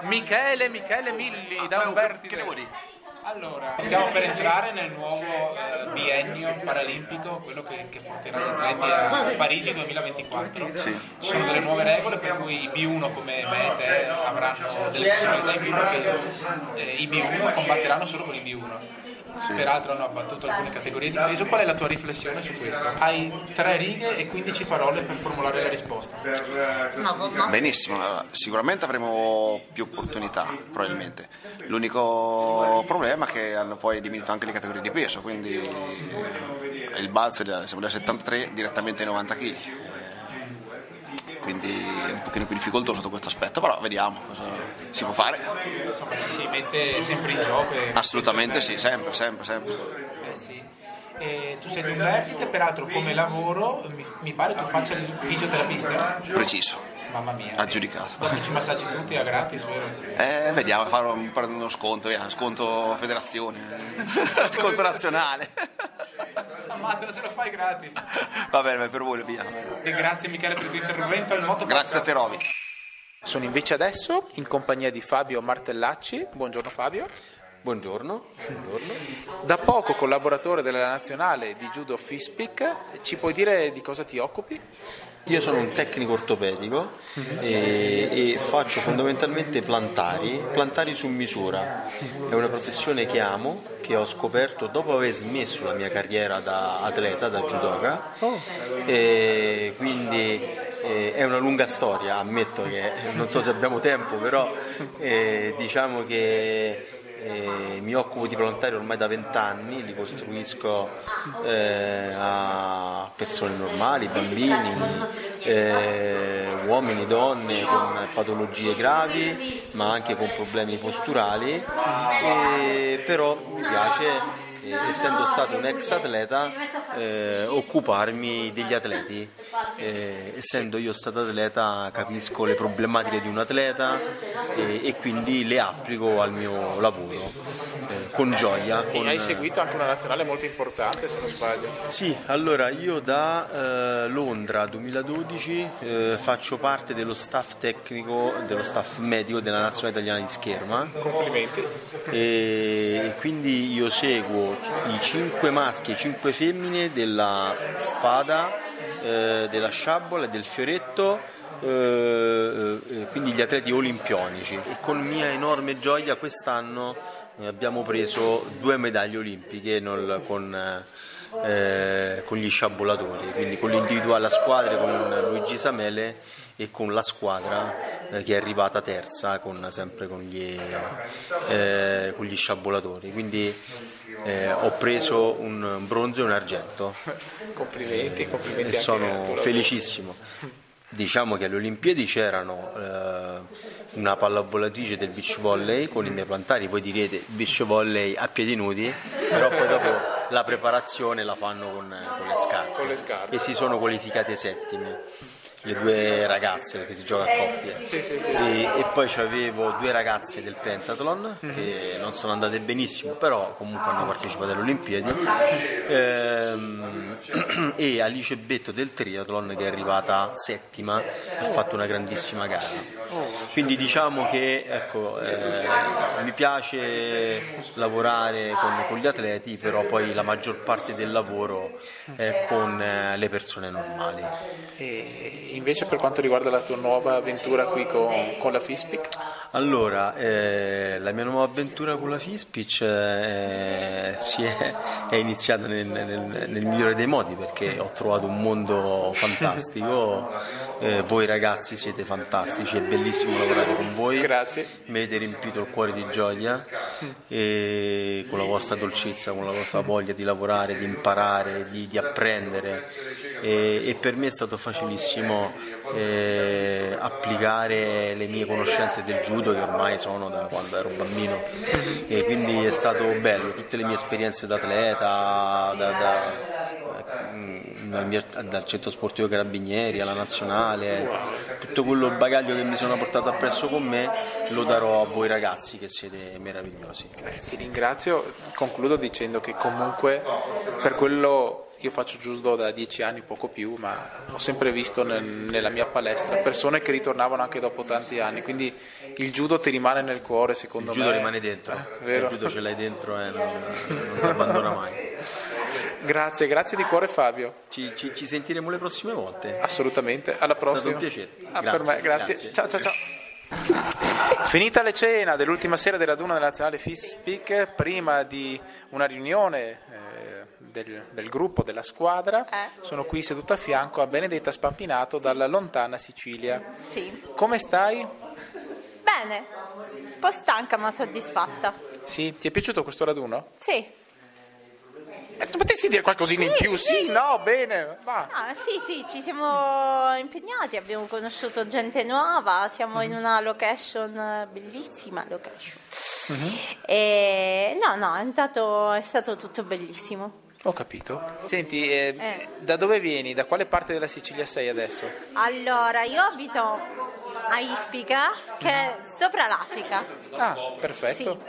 Michele, Michele Milli da Umberti. Che devo dire? Allora, stiamo per entrare nel nuovo eh, biennio paralimpico, quello che, che porterà gli atleti a Parigi 2024. Ci sono delle nuove regole per cui i B1 come me e te avranno delle possibilità in più perché eh, i B1 combatteranno solo con i B1. Peraltro hanno abbattuto alcune categorie di peso. Qual è la tua riflessione su questo? Hai tre righe e 15 parole per formulare la risposta. Benissimo, allora, sicuramente avremo più opportunità, probabilmente. L'unico problema è che hanno poi diminuito anche le categorie di peso, quindi eh, il balzo siamo da 73 direttamente ai 90 kg. Quindi è un pochino più difficoltoso sotto questo aspetto, però vediamo cosa si può fare. Si mette sempre in gioco. Assolutamente sì, sempre, sempre, sempre. Eh sì. E tu sei di Umberti che peraltro come lavoro mi, mi pare tu faccia il fisioterapista. Preciso, Mamma mia. aggiudicato. Dopo ci massaggi tutti a gratis, vero? Eh, vediamo, farò uno sconto, via, sconto federazione, sconto nazionale. Ammazza, non ce la fai gratis. Va bene, per voi via. E grazie Michele per il tuo intervento al moto. Grazie a te Roby. Sono invece adesso in compagnia di Fabio Martellacci. Buongiorno Fabio. Buongiorno. Da poco collaboratore della nazionale di judo FISPIC, ci puoi dire di cosa ti occupi? Io sono un tecnico ortopedico e, e faccio fondamentalmente plantari, plantari su misura. È una professione che amo, che ho scoperto dopo aver smesso la mia carriera da atleta, da judoka. E quindi è una lunga storia, ammetto che non so se abbiamo tempo, però diciamo che eh, mi occupo di plantari ormai da vent'anni, li costruisco eh, a persone normali, bambini, eh, uomini, donne con patologie gravi, ma anche con problemi posturali, e però mi piace, essendo stato un ex atleta, eh, occuparmi degli atleti. Eh, essendo io stato atleta capisco le problematiche di un atleta e, e quindi le applico al mio lavoro eh, con gioia. E con- hai seguito anche una nazionale molto importante, se non sbaglio. sì, allora io da eh, Londra 2012 eh, faccio parte dello staff tecnico, dello staff medico della nazionale italiana di scherma Complimenti. e quindi io seguo i 5 maschi e 5 femmine della spada, eh, della sciabola e del fioretto. eh, eh, quindi gli atleti olimpionici e con mia enorme gioia quest'anno eh, abbiamo preso due medaglie olimpiche nel- con, eh, con gli sciabolatori, quindi con l'individuale a squadre con Luigi Samele e con la squadra eh, che è arrivata terza con- sempre con gli, eh, con gli sciabolatori. Quindi eh, ho preso un bronzo e un argento Complimenti, complimenti e sono felicissimo. Diciamo che alle Olimpiadi c'erano eh, una pallavolatrice del beach volley con i miei plantari, voi direte beach volley a piedi nudi, però poi dopo la preparazione la fanno con, con le scarpe. Con le scarpe. E si sono qualificate settime, le due ragazze perché si gioca a coppie. E, e poi avevo due ragazze del pentathlon che non sono andate benissimo, però comunque hanno partecipato alle Olimpiadi. Ehm, e Alice Betto del triathlon che è arrivata settima, ha fatto una grandissima gara. Quindi diciamo che ecco, eh, mi piace lavorare con, con gli atleti, però poi la maggior parte del lavoro è con eh, le persone normali. E invece per quanto riguarda la tua nuova avventura qui con, con la FISPIC, Allora, eh, la mia nuova avventura con la Fispich eh, si è, è iniziata nel, nel- nel migliore dei modi perché ho trovato un mondo fantastico Eh, voi ragazzi siete fantastici, è bellissimo lavorare con voi. Grazie. Mi avete riempito il cuore di gioia e con la vostra dolcezza, con la vostra voglia di lavorare, di imparare, di, di apprendere. E, e per me è stato facilissimo eh, applicare le mie conoscenze del judo che ormai sono da quando ero bambino e quindi è stato bello, tutte le mie esperienze da atleta, da, da, mm, dal, centro sportivo Carabinieri alla nazionale, tutto quello bagaglio che mi sono portato appresso con me lo darò a voi ragazzi che siete meravigliosi. Ti ringrazio, concludo dicendo che comunque per quello io faccio judo da dieci anni, poco più, ma ho sempre visto nel- nella mia palestra persone che ritornavano anche dopo tanti anni, quindi il judo ti rimane nel cuore secondo Il judo me. rimane dentro, vero. il judo ce l'hai dentro e non, non ti abbandona mai. Grazie, grazie di cuore Fabio. Ci, ci- ci sentiremo le prossime volte. Assolutamente, alla prossima. un piacere. Ah, Grazie, me, grazie. grazie. Ciao ciao ciao. Finita le cena dell'ultima sera della Duna nazionale Fist prima di una riunione eh, del, del gruppo, della squadra, sono qui seduta a fianco a Benedetta Spampinato dalla lontana Sicilia. Sì. Come stai? Bene, un po' stanca ma soddisfatta. Sì, ti è piaciuto questo raduno? Sì. Eh, tu potessi dire qualcosina in più? Sì, no, bene, va. Ah, sì, sì, ci siamo impegnati, abbiamo conosciuto gente nuova, siamo in una location eh, bellissima location. E no, no, è stato, è stato tutto bellissimo. Ho capito. Senti, eh, Eh. da dove vieni? Da quale parte della Sicilia sei adesso? Allora, io abito a Ispica, che è sopra l'Africa. Ah, perfetto.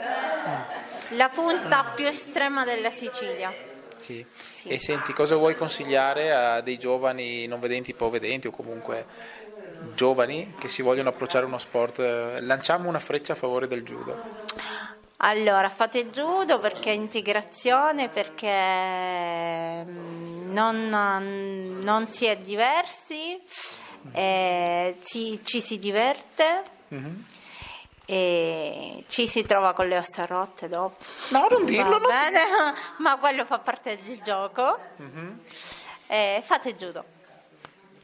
La punta più estrema della Sicilia. Sì. E senti, cosa vuoi consigliare a dei giovani non vedenti, ipovedenti o comunque giovani che si vogliono approcciare a uno sport? Lanciamo una freccia a favore del judo. Allora, fate judo perché è integrazione, perché mm, non, non si è diversi, eh, ci, ci si diverte e ci si trova con le ossa rotte dopo. No, non dirlo, Va non- bene, ma quello fa parte del gioco. Eh, fate judo.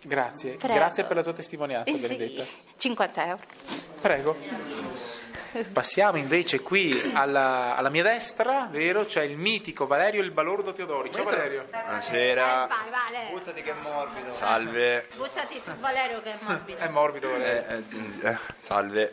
Grazie, Prego. grazie per la tua testimonianza, Eh sì, Benedetta. 50 euro. Prego. Passiamo invece qui alla, alla mia destra, vero? C'è il mitico Valerio il Balordo Teodori. Ciao Valerio. Buonasera, Vai, Vale. Buttati che è morbido. salve. Buttati su Valerio che è morbido. È morbido Valerio. Eh, eh, eh, salve.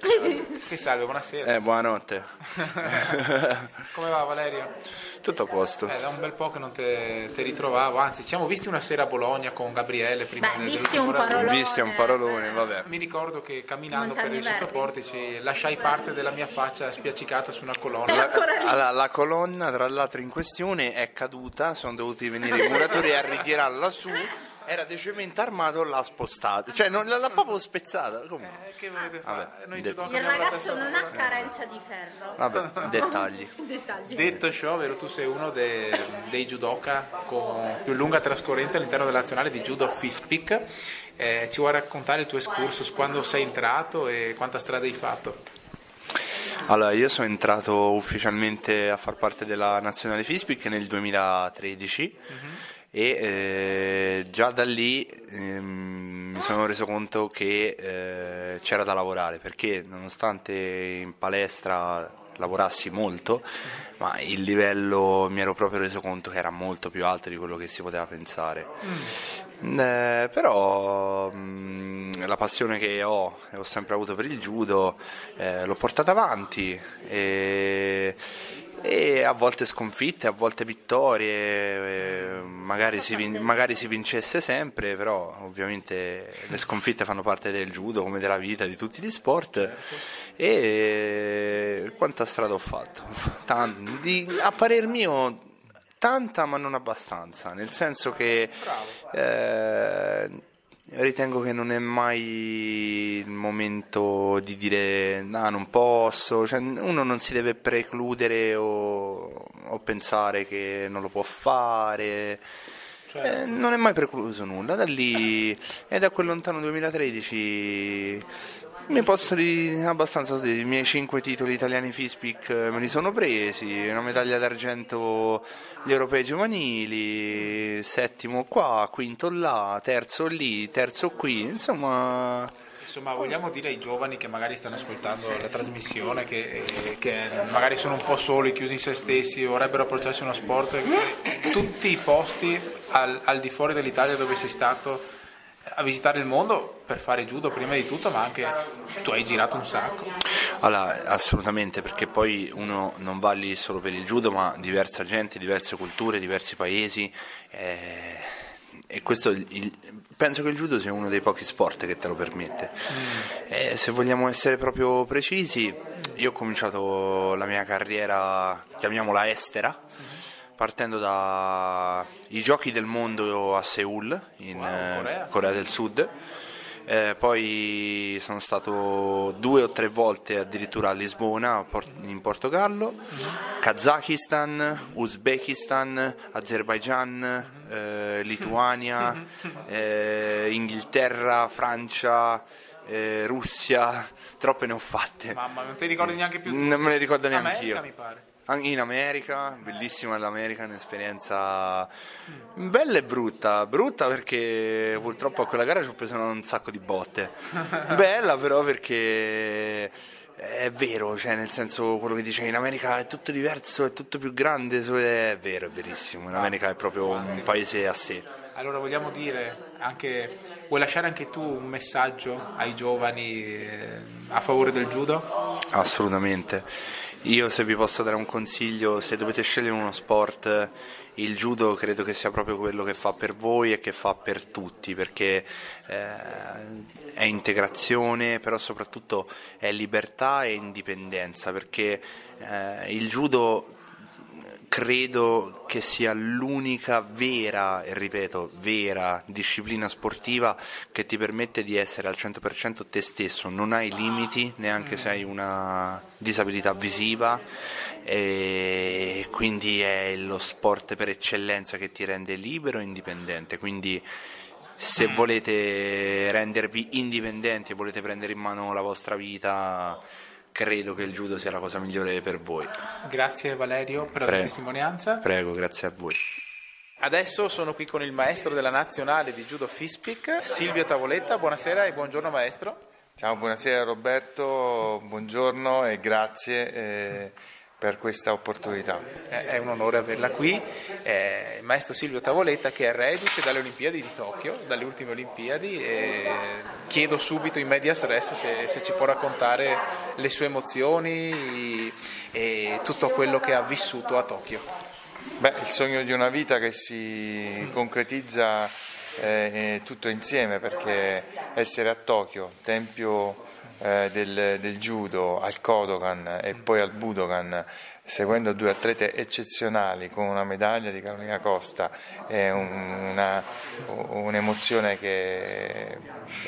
Che salve, buonasera. Eh, buonanotte. Come va Valerio? Tutto a posto. Eh, da un bel po' che non te, te ritrovavo, anzi ci siamo visti una sera a Bologna con Gabriele prima Beh, de- visti un parolone. Visti un parolone, vabbè. Mi ricordo che camminando per Montagne i Verdi. sottoportici lasciai parte della mia faccia spiaccicata su una colonna. La, allora, la colonna, tra l'altro, in questione è caduta. Sono dovuti venire i muratori a ritirarla su. Era decisamente armato, l'ha spostata. Cioè, non l'ha proprio spezzata. Come? Eh, che volete Vabbè, fare? Noi de- judoka Il la ragazzo non ha fuori. carenza di ferro. Vabbè, dettagli. Dettagli. Detto ciò, vero, tu sei uno de- dei judoka con più lunga trascorrenza all'interno della nazionale di judo FISPIC. Eh, ci vuoi raccontare il tuo excursus, quando sei entrato e quanta strada hai fatto? Allora, io sono entrato ufficialmente a far parte della nazionale FISPIC nel 2013 e eh, già da lì ehm, mi sono reso conto che eh, c'era da lavorare perché nonostante in palestra lavorassi molto, ma il livello mi ero proprio reso conto che era molto più alto di quello che si poteva pensare. Eh, però mh, la passione che ho e ho sempre avuto per il judo eh, l'ho portata avanti e, e a volte sconfitte, a volte vittorie, eh, magari, si vin- magari si vincesse sempre, però ovviamente le sconfitte fanno parte del judo come della vita, di tutti gli sport. E quanta strada ho fatto? Tan- di- a parer mio tanta ma non abbastanza, nel senso che eh, ritengo che non è mai il momento di dire no, non posso, cioè, uno non si deve precludere o, o pensare che non lo può fare. Eh, non è mai precluso nulla, da lì e da quel lontano 2013 Mi posso dire abbastanza sì, i miei cinque titoli italiani Fispic eh, me li sono presi, una medaglia d'argento agli europei giovanili, settimo qua, quinto là, terzo lì, terzo qui, insomma. Insomma, vogliamo dire ai giovani che magari stanno ascoltando la trasmissione, che, che magari sono un po' soli, chiusi in se stessi, vorrebbero approcciarsi a uno sport, tutti i posti al, al di fuori dell'Italia dove sei stato a visitare il mondo per fare judo prima di tutto, ma anche tu hai girato un sacco. Allora, assolutamente, perché poi uno non va lì solo per il judo, ma diversa gente, diverse culture, diversi paesi. Eh, e questo il, penso che il judo sia uno dei pochi sport che te lo permette. Mm. E se vogliamo essere proprio precisi, io ho cominciato la mia carriera, chiamiamola estera, partendo dai giochi del mondo a Seoul, in wow, Corea. Corea. del Sud. Eh, poi sono stato due o tre volte addirittura a Lisbona, in Portogallo, Kazakistan, Uzbekistan, Azerbaijan, eh, Lituania, eh, Inghilterra, Francia. Eh, Russia, troppe ne ho fatte. Mamma, non ti ricordi neanche più? Non me ne ricordo neanche America, io. mi pare in America, bellissima l'America, un'esperienza bella e brutta. Brutta perché purtroppo a quella gara ci ho preso un sacco di botte. Bella però perché è vero, cioè nel senso quello che dice in America è tutto diverso, è tutto più grande, è vero, è verissimo. In America è proprio un paese a sé. Allora vogliamo dire anche, vuoi lasciare anche tu un messaggio ai giovani eh, a favore del judo? Assolutamente. Io se vi posso dare un consiglio, se dovete scegliere uno sport, il judo credo che sia proprio quello che fa per voi e che fa per tutti, perché eh, è integrazione, però soprattutto è libertà e indipendenza, perché eh, il judo credo che sia l'unica vera, e ripeto, vera disciplina sportiva che ti permette di essere al 100% te stesso, non hai limiti neanche se hai una disabilità visiva e quindi è lo sport per eccellenza che ti rende libero e indipendente, quindi se volete rendervi indipendenti e volete prendere in mano la vostra vita credo che il judo sia la cosa migliore per voi. Grazie Valerio per la tua testimonianza. Prego, grazie a voi. Adesso sono qui con il maestro della nazionale di judo Fispic, Silvio Tavoletta. Buonasera e buongiorno maestro. Ciao, buonasera Roberto, buongiorno e grazie. Eh, per questa opportunità. È un onore averla qui, eh, il maestro Silvio Tavoletta che è reduce dalle Olimpiadi di Tokyo, dalle ultime Olimpiadi e chiedo subito in media stress se, se ci può raccontare le sue emozioni e tutto quello che ha vissuto a Tokyo. Beh, il sogno di una vita che si concretizza eh, tutto insieme perché essere a Tokyo, tempio eh, del, del, judo al Kodokan e poi al Budokan, seguendo due atlete eccezionali con una medaglia di Carolina Costa, è un, una, un'emozione che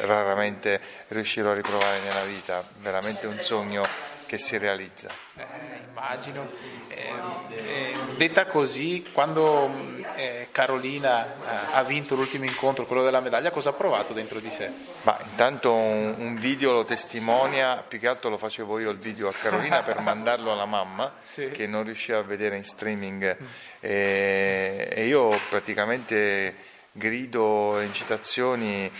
raramente riuscirò a riprovare nella vita, veramente un sogno che si realizza. Eh, immagino. Eh, eh, detta così, quando eh, Carolina ha vinto l'ultimo incontro, quello della medaglia, cosa ha provato dentro di sé? Ma intanto un, un, video lo testimonia, più che altro lo facevo io il video a Carolina per mandarlo alla mamma sì. che non riusciva a vedere in streaming e, e io praticamente grido incitazioni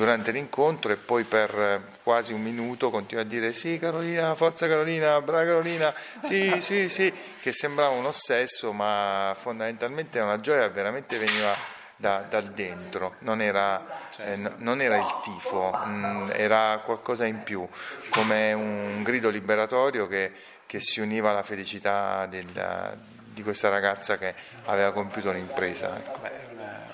durante l'incontro e poi per quasi un minuto continua a dire sì Carolina, forza Carolina, brava Carolina, sì, sì, sì, che sembrava un ossesso ma fondamentalmente una gioia veramente veniva da, dal dentro, non era, eh, non era, il tifo, mh, mm, era qualcosa in più, come un grido liberatorio che, che si univa alla felicità del, di questa ragazza che aveva compiuto un'impresa. Ecco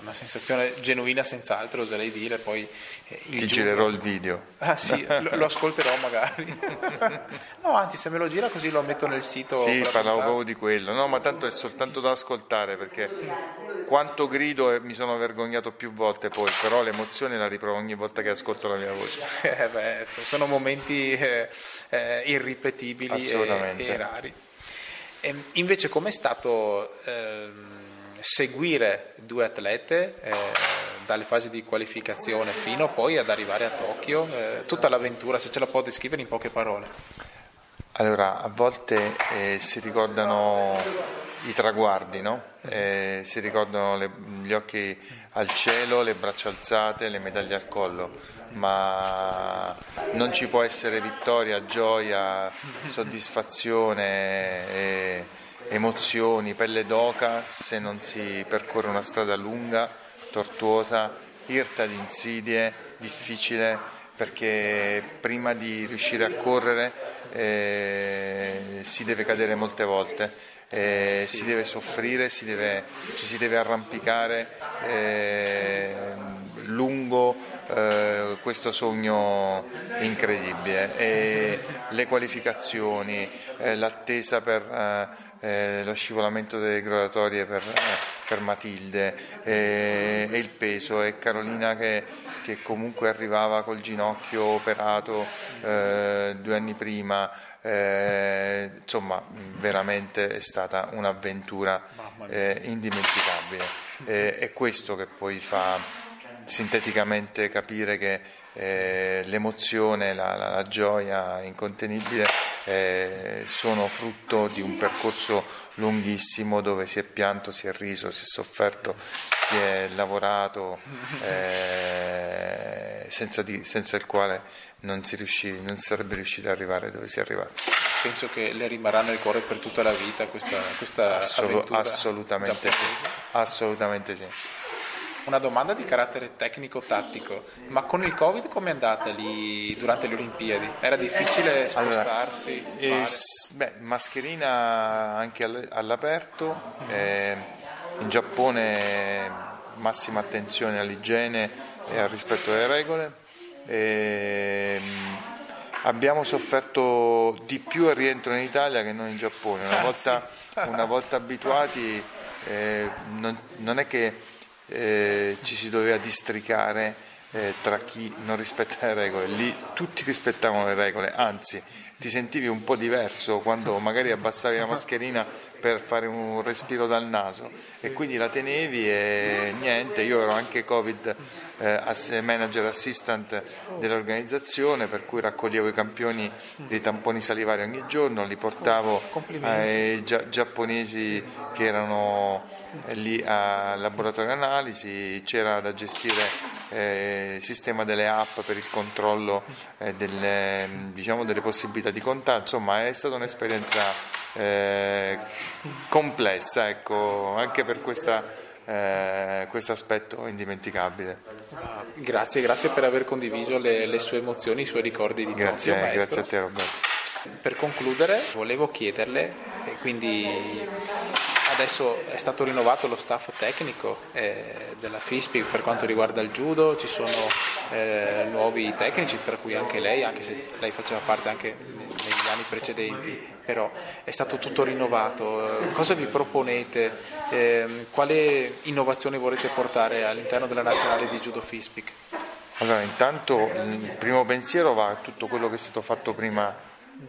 una sensazione genuina senz'altro, oserei dire. Poi, eh, Ti girerò il video. Ah sì, lo, lo ascolterò magari. no, anzi, se me lo gira così lo metto nel sito. Sì, parlavo proprio di quello. No, ma tanto è soltanto da ascoltare perché quanto grido e mi sono vergognato più volte poi, però l'emozione la riprovo ogni volta che ascolto la mia voce. Eh beh, sono momenti eh, eh, irripetibili e, e, rari. E invece com'è stato... Ehm, seguire due atlete, eh, dalle fasi di qualificazione fino poi ad arrivare a Tokyo, eh, tutta l'avventura, se ce la può descrivere in poche parole. Allora, a volte eh, si ricordano i traguardi, no? eh, si ricordano le, gli occhi al cielo, le braccia alzate, le medaglie al collo, ma non ci può essere vittoria, gioia, soddisfazione, eh, emozioni, pelle d'oca se non si percorre una strada lunga, tortuosa, irta di insidie, difficile, perché prima di riuscire a correre eh, si deve cadere molte volte eh, si deve soffrire, si deve, ci si deve arrampicare eh, lungo eh, questo sogno incredibile. E le qualificazioni, eh, l'attesa per eh, eh, lo scivolamento delle gradatorie per, per Matilde e il peso. E Carolina che, che, comunque arrivava col ginocchio operato due anni prima eh, insomma veramente è stata un'avventura eh, indimenticabile. Eh, è questo che poi fa sinteticamente capire che eh, l'emozione, la, la, la, gioia incontenibile eh, sono frutto di un percorso lunghissimo dove si è pianto, si è riso, si è sofferto, si è lavorato eh, senza, di, senza, il quale non si, riuscì, non sarebbe riuscito ad arrivare dove si è arrivato. Penso che le rimarrà nel cuore per tutta la vita questa, questa Assolu- Assolutamente sì, assolutamente sì. Una domanda di carattere tecnico-tattico, ma con il Covid come è andata lì durante le Olimpiadi? Era difficile spostarsi? Allora, eh, beh, mascherina anche all'aperto, eh, in Giappone massima attenzione all'igiene e al rispetto delle regole. Eh, abbiamo sofferto di più al rientro in Italia che non in Giappone. Una ah, volta, una volta abituati eh, non, non, è che eh, ci si doveva districare eh, tra chi non rispetta le regole, lì tutti rispettavano le regole, anzi ti sentivi un po' diverso quando magari abbassavi la mascherina per fare un respiro dal naso. E quindi la tenevi e niente, io ero anche Covid eh, manager assistant dell'organizzazione per cui raccoglievo i campioni dei tamponi salivari ogni giorno, li portavo ai gia- giapponesi che erano lì al laboratorio analisi, c'era da gestire eh, il sistema delle app per il controllo eh, delle, diciamo, delle possibilità di contatto, insomma è stata un'esperienza eh, complessa, ecco, anche per questa eh, questo aspetto indimenticabile. Grazie, grazie per aver condiviso le, le, sue emozioni, i suoi ricordi di grazie, Tokyo, Grazie a te Roberto. Per concludere volevo chiederle, quindi adesso è stato rinnovato lo staff tecnico eh, della FISPI per quanto riguarda il judo, ci sono eh, nuovi tecnici, tra cui anche lei, anche se lei faceva parte anche negli anni precedenti però è stato tutto rinnovato. Cosa vi proponete? Eh, quale innovazione vorrete portare all'interno della nazionale di Judo Fispic? Allora, intanto il primo pensiero va a tutto quello che è stato fatto prima,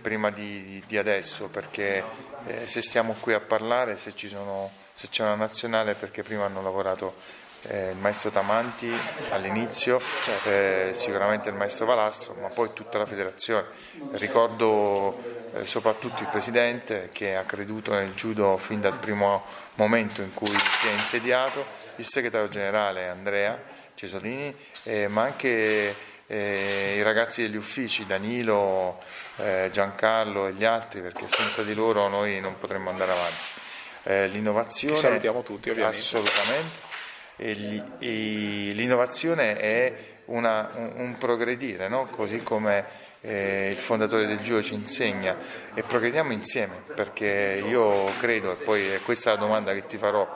prima di, di, adesso, perché eh, se stiamo qui a parlare, se, sono, se c'è una nazionale, perché prima hanno lavorato eh, il maestro Tamanti all'inizio, certo. eh, sicuramente il maestro Valastro, ma poi tutta la federazione. Ricordo eh, soprattutto il presidente che ha creduto nel judo fin dal primo momento in cui si è insediato, il segretario generale Andrea Cesolini, eh, ma anche eh, i ragazzi degli uffici, Danilo, eh, Giancarlo e gli altri, perché senza di loro noi non potremmo andare avanti. l'innovazione... Ci salutiamo tutti ovviamente. Assolutamente e l'innovazione è una, un, un, progredire, no? così come eh, il fondatore del Gio ci insegna e progrediamo insieme perché io credo, e poi è questa la domanda che ti farò,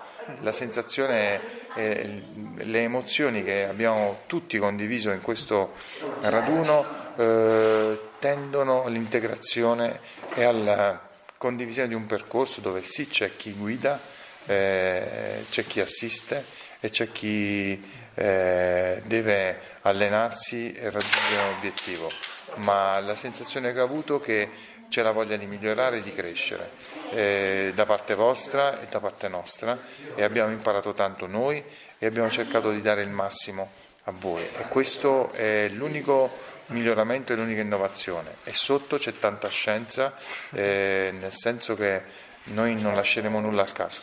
la sensazione, eh, le emozioni che abbiamo tutti condiviso in questo raduno eh, tendono all'integrazione e alla condivisione di un percorso dove sì c'è chi guida, eh, c'è chi assiste e c'è chi eh, deve allenarsi e raggiungere un obiettivo, ma la sensazione che ho avuto è che c'è la voglia di migliorare e di crescere eh, da parte vostra e da parte nostra e abbiamo imparato tanto noi e abbiamo cercato di dare il massimo a voi. E questo è l'unico miglioramento e l'unica innovazione. E sotto c'è tanta scienza eh, nel senso che noi non lasceremo nulla al caso.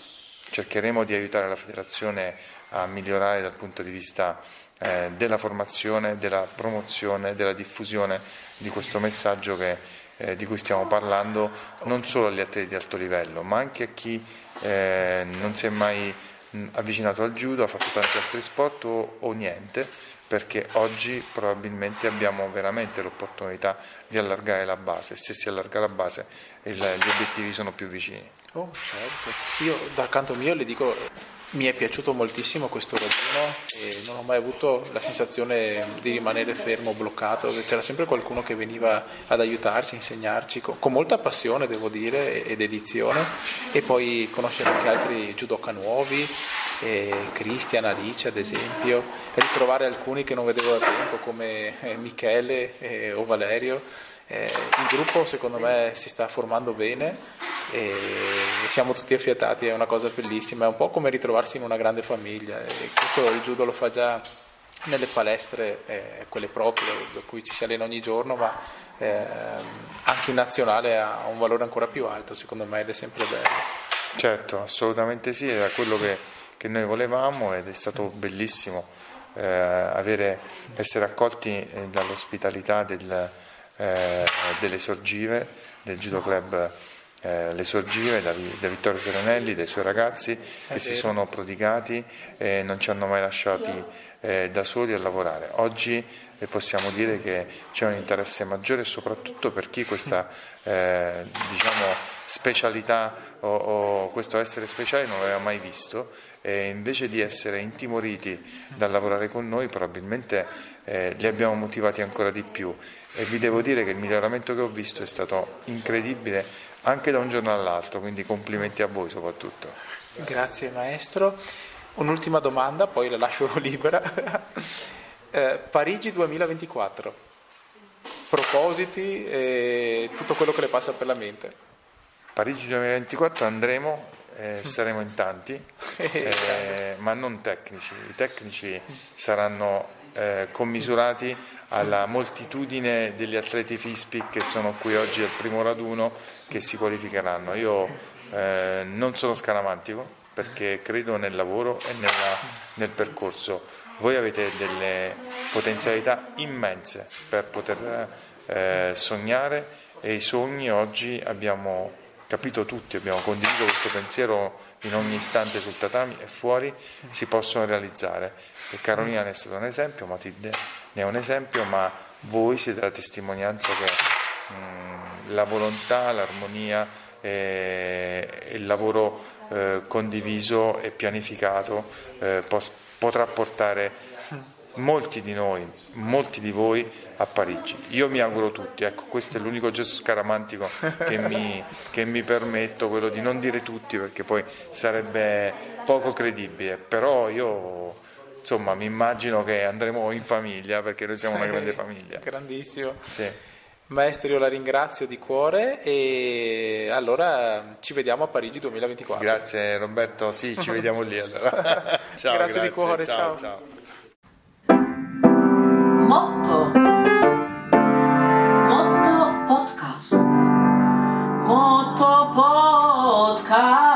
Cercheremo di aiutare la federazione a migliorare dal punto di vista eh, della formazione, della promozione, della diffusione di questo messaggio che, eh, di cui stiamo parlando non solo agli atleti di alto livello, ma anche a chi eh, non si è mai avvicinato al judo, ha fatto tanti altri sport o, o niente, perché oggi probabilmente abbiamo veramente l'opportunità di allargare la base. Se si allarga la base gli obiettivi sono più vicini. Oh, certo. Io dal canto mio le dico mi è piaciuto moltissimo questo raduno e non ho mai avuto la sensazione di rimanere fermo, bloccato, c'era sempre qualcuno che veniva ad aiutarci, insegnarci, con, molta passione devo dire ed edizione. E poi conoscere anche altri judoka nuovi, eh, Cristian, Alice ad esempio, e ritrovare alcuni che non vedevo da tempo come eh, Michele eh, o Valerio. Eh, il gruppo secondo me si sta formando bene e siamo tutti affiatati, è una cosa bellissima, è un po' come ritrovarsi in una grande famiglia e questo il judo lo fa già nelle palestre, eh, quelle proprie, da cui ci si allena ogni giorno, ma eh, anche in nazionale ha un valore ancora più alto secondo me ed è sempre bello. Certo, assolutamente sì, era quello che, che noi volevamo ed è stato bellissimo eh, avere, essere accolti eh, dall'ospitalità del, eh, delle sorgive del Judo Club eh, le sorgive da, da, Vittorio Serenelli, dai suoi ragazzi che si sono prodigati e non ci hanno mai lasciati eh, da soli a lavorare. Oggi eh, possiamo dire che c'è un interesse maggiore soprattutto per chi questa eh, diciamo, specialità o, o, questo essere speciale non l'aveva mai visto e invece di essere intimoriti dal lavorare con noi probabilmente eh, li abbiamo motivati ancora di più e vi devo dire che il miglioramento che ho visto è stato incredibile anche da un giorno all'altro, quindi complimenti a voi soprattutto. Grazie maestro. Un'ultima domanda, poi la lascio libera. eh, Parigi 2024, propositi e tutto quello che le passa per la mente. Parigi 2024 andremo, eh, saremo in tanti, eh, ma non tecnici. I tecnici saranno eh, commisurati alla moltitudine degli atleti FISPI che sono qui oggi al primo raduno che si qualificheranno. Io eh, non sono scaramantico perché credo nel lavoro e nella, nel percorso. Voi avete delle potenzialità immense per poter eh, sognare e i sogni oggi abbiamo capito tutti, abbiamo condiviso questo pensiero in ogni istante sul tatami e fuori, si possono realizzare. E Carolina ne è stato un esempio, Matilde ne è un esempio, ma voi siete la testimonianza che mh, la volontà, l'armonia e, e il lavoro eh, condiviso e pianificato eh, pos- potrà portare molti di noi, molti di voi a Parigi. Io mi auguro tutti, ecco questo è l'unico gesto scaramantico che mi, che mi, permetto, quello di non dire tutti perché poi sarebbe poco credibile, però io insomma mi immagino che andremo in famiglia perché noi siamo una grande famiglia. Grandissimo. Sì. Maestro, io la ringrazio di cuore e allora ci vediamo a Parigi 2024. Grazie Roberto, sì, ci vediamo lì allora. ciao, grazie, grazie, di cuore, ciao. ciao. ciao. Motto. Motto Podcast. Motto Podcast.